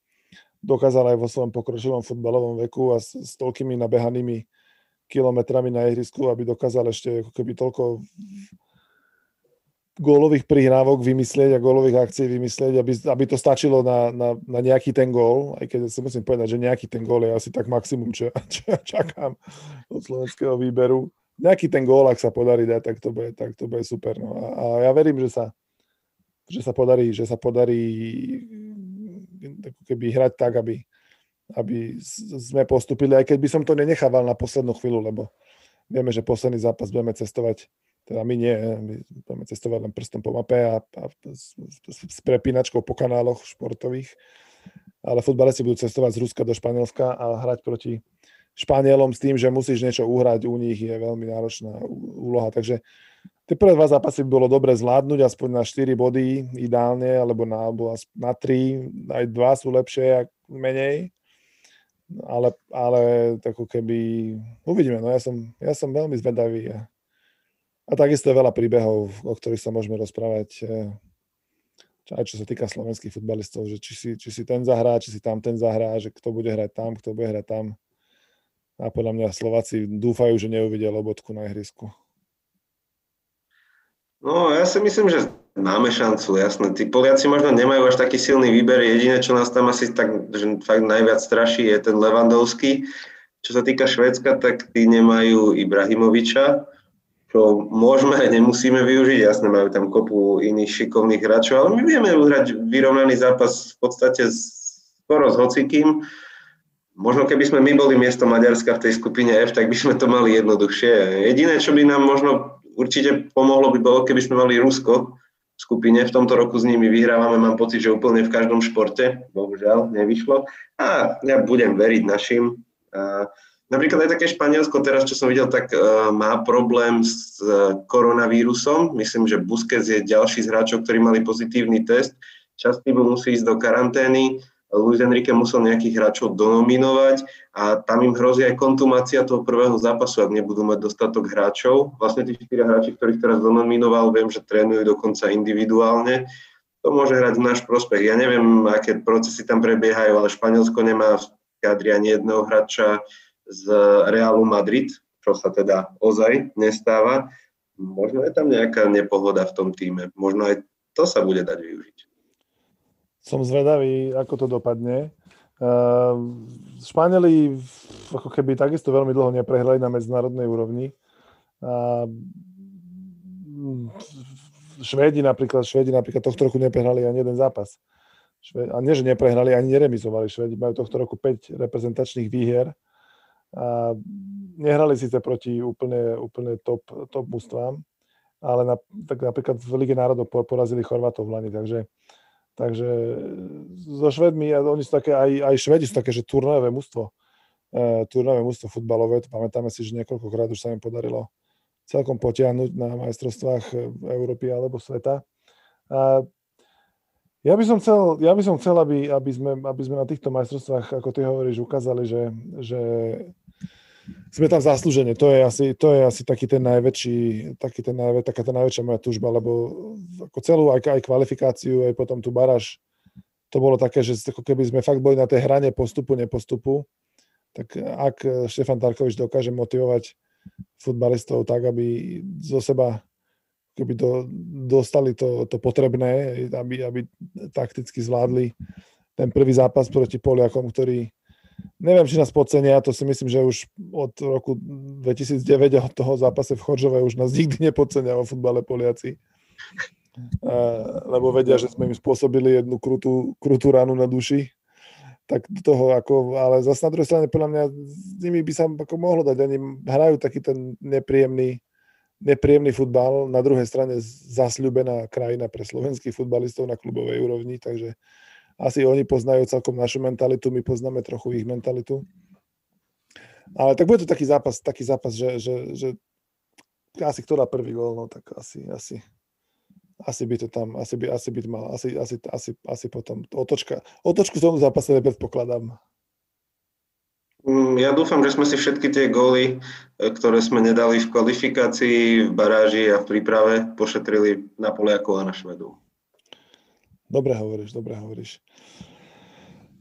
dokázal aj vo svojom pokročilom futbalovom veku a s, s toľkými nabehanými kilometrami na ihrisku, aby dokázal ešte ako keby toľko gólových prihrávok vymyslieť a gólových akcií vymyslieť, aby, aby to stačilo na, na, na nejaký ten gól, aj keď si musím povedať, že nejaký ten gól je asi tak maximum, čo, čo čakám od slovenského výberu. Nejaký ten gól, ak sa podarí dať, tak to bude, tak to bude super. No. A, a ja verím, že sa, že sa podarí, že sa podarí keby hrať tak, aby, aby sme postupili, aj keď by som to nenechával na poslednú chvíľu, lebo vieme, že posledný zápas budeme cestovať teda my nie, my budeme cestovať len prstom po mape a, a s, s prepínačkou po kanáloch športových, ale futbalisti budú cestovať z Ruska do Španielska a hrať proti Španielom s tým, že musíš niečo uhrať u nich, je veľmi náročná úloha. Takže tie prvé dva zápasy by bolo dobre zvládnuť, aspoň na 4 body ideálne, alebo na, alebo na 3, aj 2 sú lepšie, ak menej. Ale, ale ako keby, uvidíme, no ja som, ja som veľmi zvedavý a takisto je veľa príbehov, o ktorých sa môžeme rozprávať, eh, aj čo sa týka slovenských futbalistov, že či si, či si ten zahrá, či si tam ten zahrá, že kto bude hrať tam, kto bude hrať tam. A podľa mňa Slováci dúfajú, že neuvidia Lobotku na ihrisku. No, ja si myslím, že máme šancu, jasné. Tí Poliaci možno nemajú až taký silný výber. Jediné, čo nás tam asi tak, že fakt najviac straší, je ten Levandovský. Čo sa týka Švédska, tak tí nemajú Ibrahimoviča, čo môžeme aj nemusíme využiť. Jasné, majú tam kopu iných šikovných hráčov, ale my vieme uhrať vyrovnaný zápas v podstate skoro s hocikým. Možno keby sme my boli miesto Maďarska v tej skupine F, tak by sme to mali jednoduchšie. Jediné, čo by nám možno určite pomohlo by bolo, keby sme mali Rusko v skupine. V tomto roku s nimi vyhrávame, mám pocit, že úplne v každom športe. Bohužiaľ, nevyšlo. A ja budem veriť našim. A napríklad aj také Španielsko teraz, čo som videl, tak uh, má problém s uh, koronavírusom. Myslím, že Busquets je ďalší z hráčov, ktorí mali pozitívny test. Častý musí ísť do karantény Luis Enrique musel nejakých hráčov donominovať a tam im hrozí aj kontumácia toho prvého zápasu, ak nebudú mať dostatok hráčov. Vlastne tí štyri hráči, ktorých teraz donominoval, viem, že trénujú dokonca individuálne. To môže hrať v náš prospech. Ja neviem, aké procesy tam prebiehajú, ale Španielsko nemá v kadri ani jedného hráča z Realu Madrid, čo sa teda ozaj nestáva. Možno je tam nejaká nepohoda v tom týme. Možno aj to sa bude dať využiť som zvedavý, ako to dopadne. Uh, Španieli ako keby takisto veľmi dlho neprehrali na medzinárodnej úrovni. Uh, Švédi napríklad, Švédi napríklad tohto roku neprehrali ani jeden zápas. Švédi, a nie, že neprehrali, ani neremizovali. Švédi majú tohto roku 5 reprezentačných výhier. A nehrali síce proti úplne, úplne top, top mústvám, ale na, tak napríklad v Lige národov porazili Chorvátov v Lani, takže Takže so Švedmi, oni sú také, aj, aj Švedi sú také, že turnajové mužstvo, e, turnajové mužstvo futbalové, to pamätáme si, že niekoľkokrát už sa im podarilo celkom potiahnuť na majstrovstvách Európy alebo sveta. A ja by som chcel, ja by som chcel aby, aby, sme, aby sme na týchto majstrovstvách, ako ty hovoríš, ukázali, že, že sme tam zaslúžene. To je asi, to je asi taký ten najväčší, taký ten najvä, taká tá najväčšia moja tužba, lebo ako celú aj, aj kvalifikáciu, aj potom tu baráž, to bolo také, že ako keby sme fakt boli na tej hrane postupu, nepostupu, tak ak Štefan Tarkovič dokáže motivovať futbalistov tak, aby zo seba keby do, dostali to, to potrebné, aby, aby takticky zvládli ten prvý zápas proti Poliakom, ktorý Neviem, či nás podcenia, to si myslím, že už od roku 2009 a od toho zápase v Choržove už nás nikdy nepodcenia vo futbale Poliaci. lebo vedia, že sme im spôsobili jednu krutú, krutú ranu na duši. Tak toho ako, ale zase na druhej strane podľa mňa s nimi by sa ako mohlo dať. Oni hrajú taký ten nepríjemný, nepríjemný futbal. Na druhej strane zasľubená krajina pre slovenských futbalistov na klubovej úrovni, takže asi oni poznajú celkom našu mentalitu, my poznáme trochu ich mentalitu. Ale tak bude to taký zápas, taký zápas, že, že, že asi kto dá prvý gol, no tak asi, asi, asi by to tam, asi by, asi by to mal, asi, asi, asi, asi potom otočka, otočku v tom zápase nepredpokladám. Mm, ja dúfam, že sme si všetky tie góly, e, ktoré sme nedali v kvalifikácii, v baráži a v príprave, pošetrili na Poliakov a na Švedov. Dobre hovoríš, dobre hovoríš.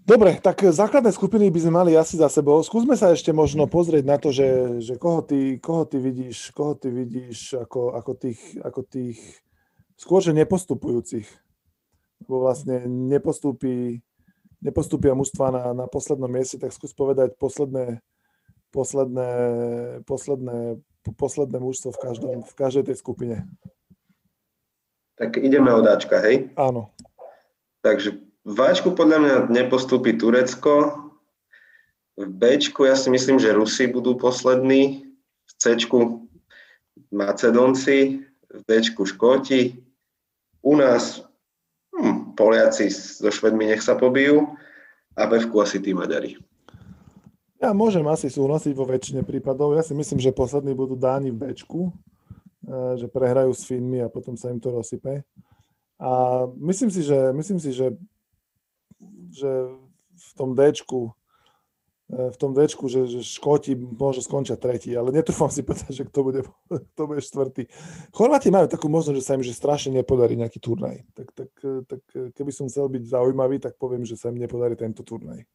Dobre, tak základné skupiny by sme mali asi za sebou. Skúsme sa ešte možno pozrieť na to, že, že koho, ty, koho ty vidíš, koho ty vidíš ako, ako, tých, ako tých skôr, že nepostupujúcich. Lebo vlastne nepostúpi, nepostúpia mužstva na, na poslednom mieste, tak skús povedať posledné, posledné, posledné, posledné mužstvo v, každom, v každej tej skupine. Tak ideme od Ačka, hej? Áno. Takže v Ačku podľa mňa nepostúpi Turecko. V Bčku ja si myslím, že Rusi budú poslední. V Cčku Macedonci. V Dčku Škóti. U nás hm, Poliaci so Švedmi nech sa pobijú. A v asi tí Maďari. Ja môžem asi súhlasiť vo väčšine prípadov. Ja si myslím, že poslední budú Dáni v Bčku, eh, že prehrajú s Finmi a potom sa im to rozsype. A myslím si, že, myslím si, že, že v tom Dčku, e, v tom Dčku, že, že Škóti môžu skončia tretí, ale netrúfam si povedať, že kto bude, kto bude štvrtý. Chorváti majú takú možnosť, že sa im že strašne nepodarí nejaký turnaj. Tak, tak, e, tak e, keby som chcel byť zaujímavý, tak poviem, že sa im nepodarí tento turnaj.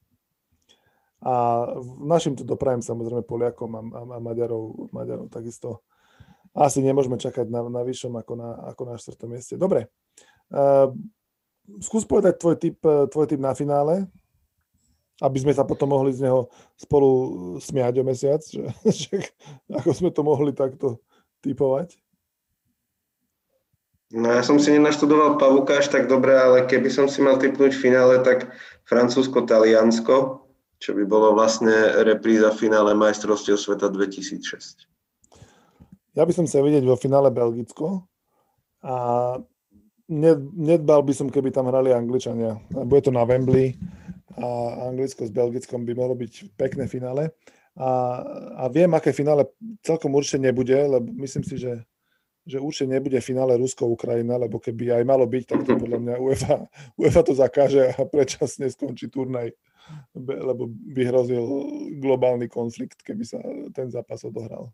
A našim to doprajem samozrejme Poliakom a, a, a Maďarov, Maďarov takisto asi nemôžeme čakať na, na vyššom ako na, ako na štvrtom mieste. Dobre. Uh, skús povedať tvoj typ, tvoj typ na finále, aby sme sa potom mohli z neho spolu smiať o mesiac, že, že ako sme to mohli takto typovať. No ja som si nenaštudoval Pavuka až tak dobre, ale keby som si mal typnúť v finále, tak Francúzsko-Taliansko, čo by bolo vlastne repríza finále majstrovstiev sveta 2006. Ja by som sa vidieť vo finále Belgicko a nedbal by som, keby tam hrali Angličania. Bude to na Wembley a Anglicko s Belgickom by mohlo byť pekné finále. A, a viem, aké finále celkom určite nebude, lebo myslím si, že že určite nebude finále Rusko-Ukrajina, lebo keby aj malo byť, tak to podľa mňa UEFA, UEFA to zakáže a predčasne skončí turnaj, lebo by hrozil globálny konflikt, keby sa ten zápas odohral.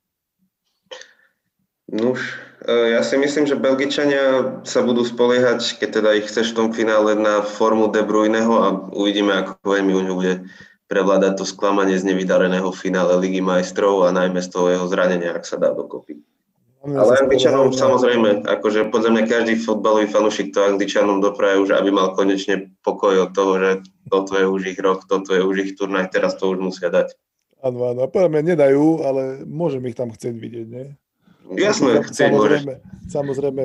Nuž, e, ja si myslím, že Belgičania sa budú spoliehať, keď teda ich chceš v tom finále na formu De Bruyneho a uvidíme, ako veľmi u ňu bude prevládať to sklamanie z nevydareného finále Ligy majstrov a najmä z toho jeho zranenia, ak sa dá dokopy. Ale Angličanom samozrejme, akože podľa mňa každý fotbalový fanúšik to Angličanom dopraje už, aby mal konečne pokoj od toho, že toto je už ich rok, toto je už ich turnaj, teraz to už musia dať. Áno, áno, podľa mňa nedajú, ale môžem ich tam chcieť vidieť, nie? Jasné, chcieť samozrejme, samozrejme,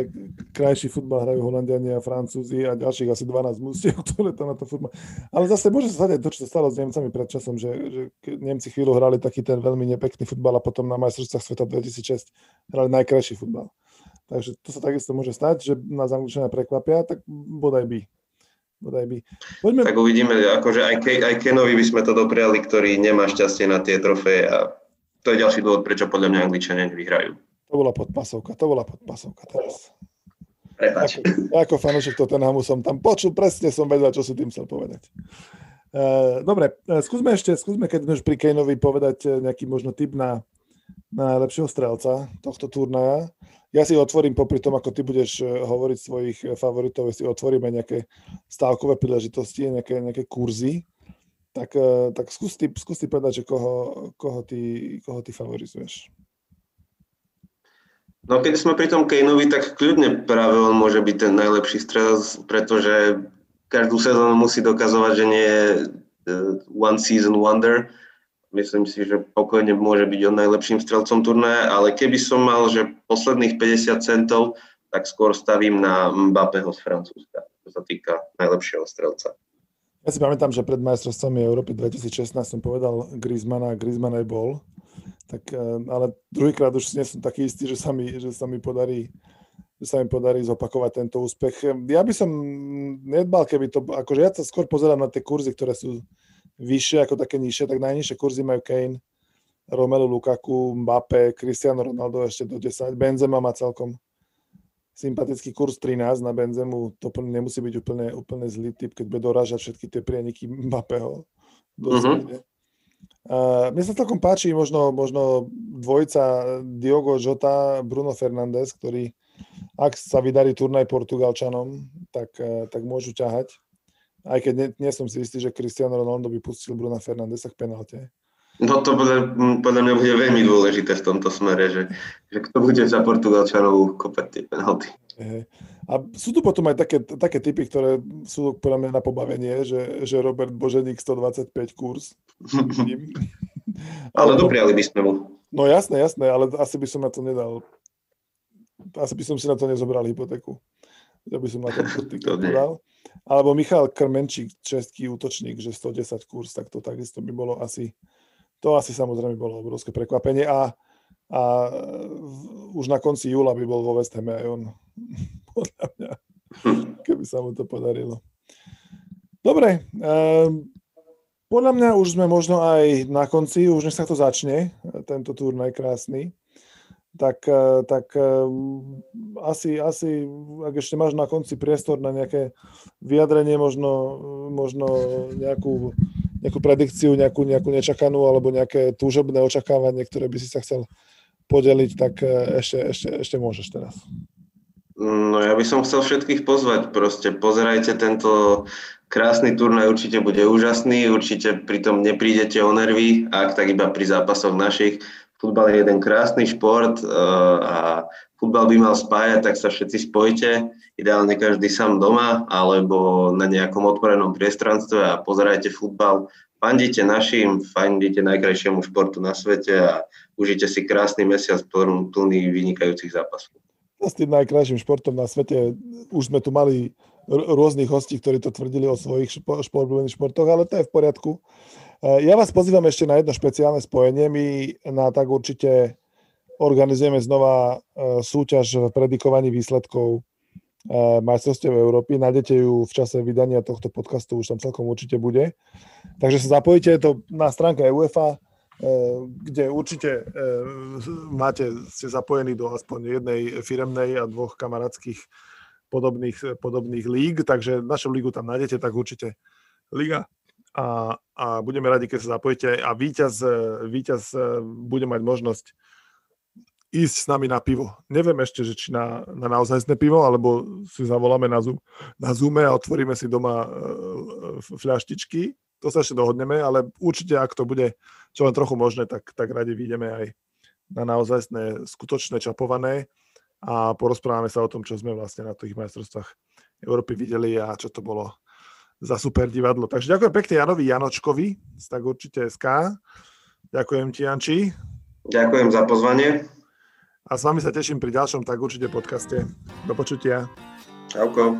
krajší futbal hrajú Holandiania a Francúzi a ďalších asi 12 mústiev, ktoré tam na to futbal. Ale zase môže sa stať to, čo sa stalo s Nemcami pred časom, že, že Nemci chvíľu hrali taký ten veľmi nepekný futbal a potom na majstrovstvách sveta 2006 hrali najkrajší futbal. Takže to sa takisto môže stať, že nás Angličania prekvapia, tak bodaj by. Bodaj by. Poďme... Tak uvidíme, akože aj, Ke, aj Kenovi by sme to dopriali, ktorý nemá šťastie na tie trofeje a to je ďalší dôvod, prečo podľa mňa Angličania nevyhrajú. To bola podpasovka, to bola podpasovka teraz. Prepač. Ako, ako fanúšik Tottenhamu som tam počul, presne som vedel, čo si tým chcel povedať. Uh, dobre, uh, skúsme ešte, skúsme, keď sme už pri Kaneovi povedať uh, nejaký možno tip na, na lepšieho strelca tohto turnaja. Ja si otvorím popri tom, ako ty budeš hovoriť svojich favoritov, si otvoríme nejaké stávkové príležitosti, nejaké, nejaké kurzy, tak, tak skús, ty, skús ty povedať, že koho, koho, ty, koho ty favorizuješ. No keď sme pri tom Kaneovi, tak kľudne práve on môže byť ten najlepší strelec, pretože každú sezónu musí dokazovať, že nie je one season wonder. Myslím si, že pokojne môže byť on najlepším strelcom turnaja, ale keby som mal, že posledných 50 centov, tak skôr stavím na Mbappého z Francúzska, čo sa týka najlepšieho strelca. Ja si pamätám, že pred majstrovstvami Európy 2016 som povedal Griezmana a Griezmann aj bol tak, e, ale druhýkrát už nie som taký istý, že sa mi, že sa mi podarí že sa mi podarí zopakovať tento úspech. Ja by som nedbal, keby to, akože ja sa skôr pozerám na tie kurzy, ktoré sú vyššie ako také nižšie, tak najnižšie kurzy majú Kane, Romelu Lukaku, Mbappé, Cristiano Ronaldo ešte do 10, Benzema má celkom sympatický kurz 13 na Benzemu, to nemusí byť úplne, úplne zlý typ, keď bude dorážať všetky tie prieniky Mbappého. Uh-huh. Uh, mne sa celkom páči možno, možno dvojca Diogo Jota, Bruno Fernández, ktorý ak sa vydarí turnaj Portugalčanom, tak, uh, tak môžu ťahať. Aj keď nie, nie som si istý, že Cristiano Ronaldo by pustil Bruna Fernandesa k penalte. No to podľa, podľa mňa bude veľmi dôležité v tomto smere, že, že kto bude za Portugalčanov kopať tie penalty. A sú tu potom aj také, také typy, ktoré sú podľa mňa na pobavenie, že, že Robert Boženík 125 kurz. ale dopriali by sme mu. No jasné, jasné, ale asi by som na to nedal. Asi by som si na to nezobral hypotéku. Ja by som na to podal. Alebo Michal Krmenčík, český útočník, že 110 kurz, tak to takisto by bolo asi, to asi samozrejme bolo obrovské prekvapenie. A a už na konci júla by bol vo West Hame aj on. Podľa mňa, keby sa mu to podarilo. Dobre, um, podľa mňa už sme možno aj na konci, už nech sa to začne, tento turnaj krásny. Tak, e, tak asi, asi, ak ešte máš na konci priestor na nejaké vyjadrenie, možno, možno nejakú, nejakú predikciu, nejakú, nejakú nečakanú alebo nejaké túžobné očakávanie, ktoré by si sa chcel podeliť, tak e, ešte, ešte, ešte môžeš teraz. No ja by som chcel všetkých pozvať, proste pozerajte tento krásny turnaj, určite bude úžasný, určite pritom neprídete o nervy, ak tak iba pri zápasoch našich. futbal je jeden krásny šport a futbal by mal spájať, tak sa všetci spojte, ideálne každý sám doma alebo na nejakom otvorenom priestranstve a pozerajte futbal, fandite našim, fandite najkrajšiemu športu na svete a užite si krásny mesiac plný vynikajúcich zápasov. S tým najkrajším športom na svete už sme tu mali rôznych hostí, ktorí to tvrdili o svojich špo, športoch, ale to je v poriadku. E, ja vás pozývam ešte na jedno špeciálne spojenie. My na tak určite organizujeme znova e, súťaž v predikovaní výsledkov e, majstrovstiev Európy. Nájdete ju v čase vydania tohto podcastu, už tam celkom určite bude. Takže sa zapojite, je to na stránke UEFA, kde určite máte, ste zapojení do aspoň jednej firemnej a dvoch kamarátskych podobných, podobných líg, takže našu lígu tam nájdete, tak určite Liga a, a budeme radi, keď sa zapojíte a víťaz, víťaz e, bude mať možnosť ísť s nami na pivo. Neviem ešte, že či na, na naozajstné pivo, alebo si zavoláme na, Zoom, na Zoome a otvoríme si doma uh, fľaštičky. To sa ešte dohodneme, ale určite, ak to bude čo len trochu možné, tak, tak radi vyjdeme aj na naozajstné, skutočné čapované a porozprávame sa o tom, čo sme vlastne na tých majstrovstvách Európy videli a čo to bolo za super divadlo. Takže ďakujem pekne Janovi Janočkovi z tak určite SK. Ďakujem ti, Janči. Ďakujem za pozvanie. A s vami sa teším pri ďalšom tak určite podcaste. Do počutia. Čauko.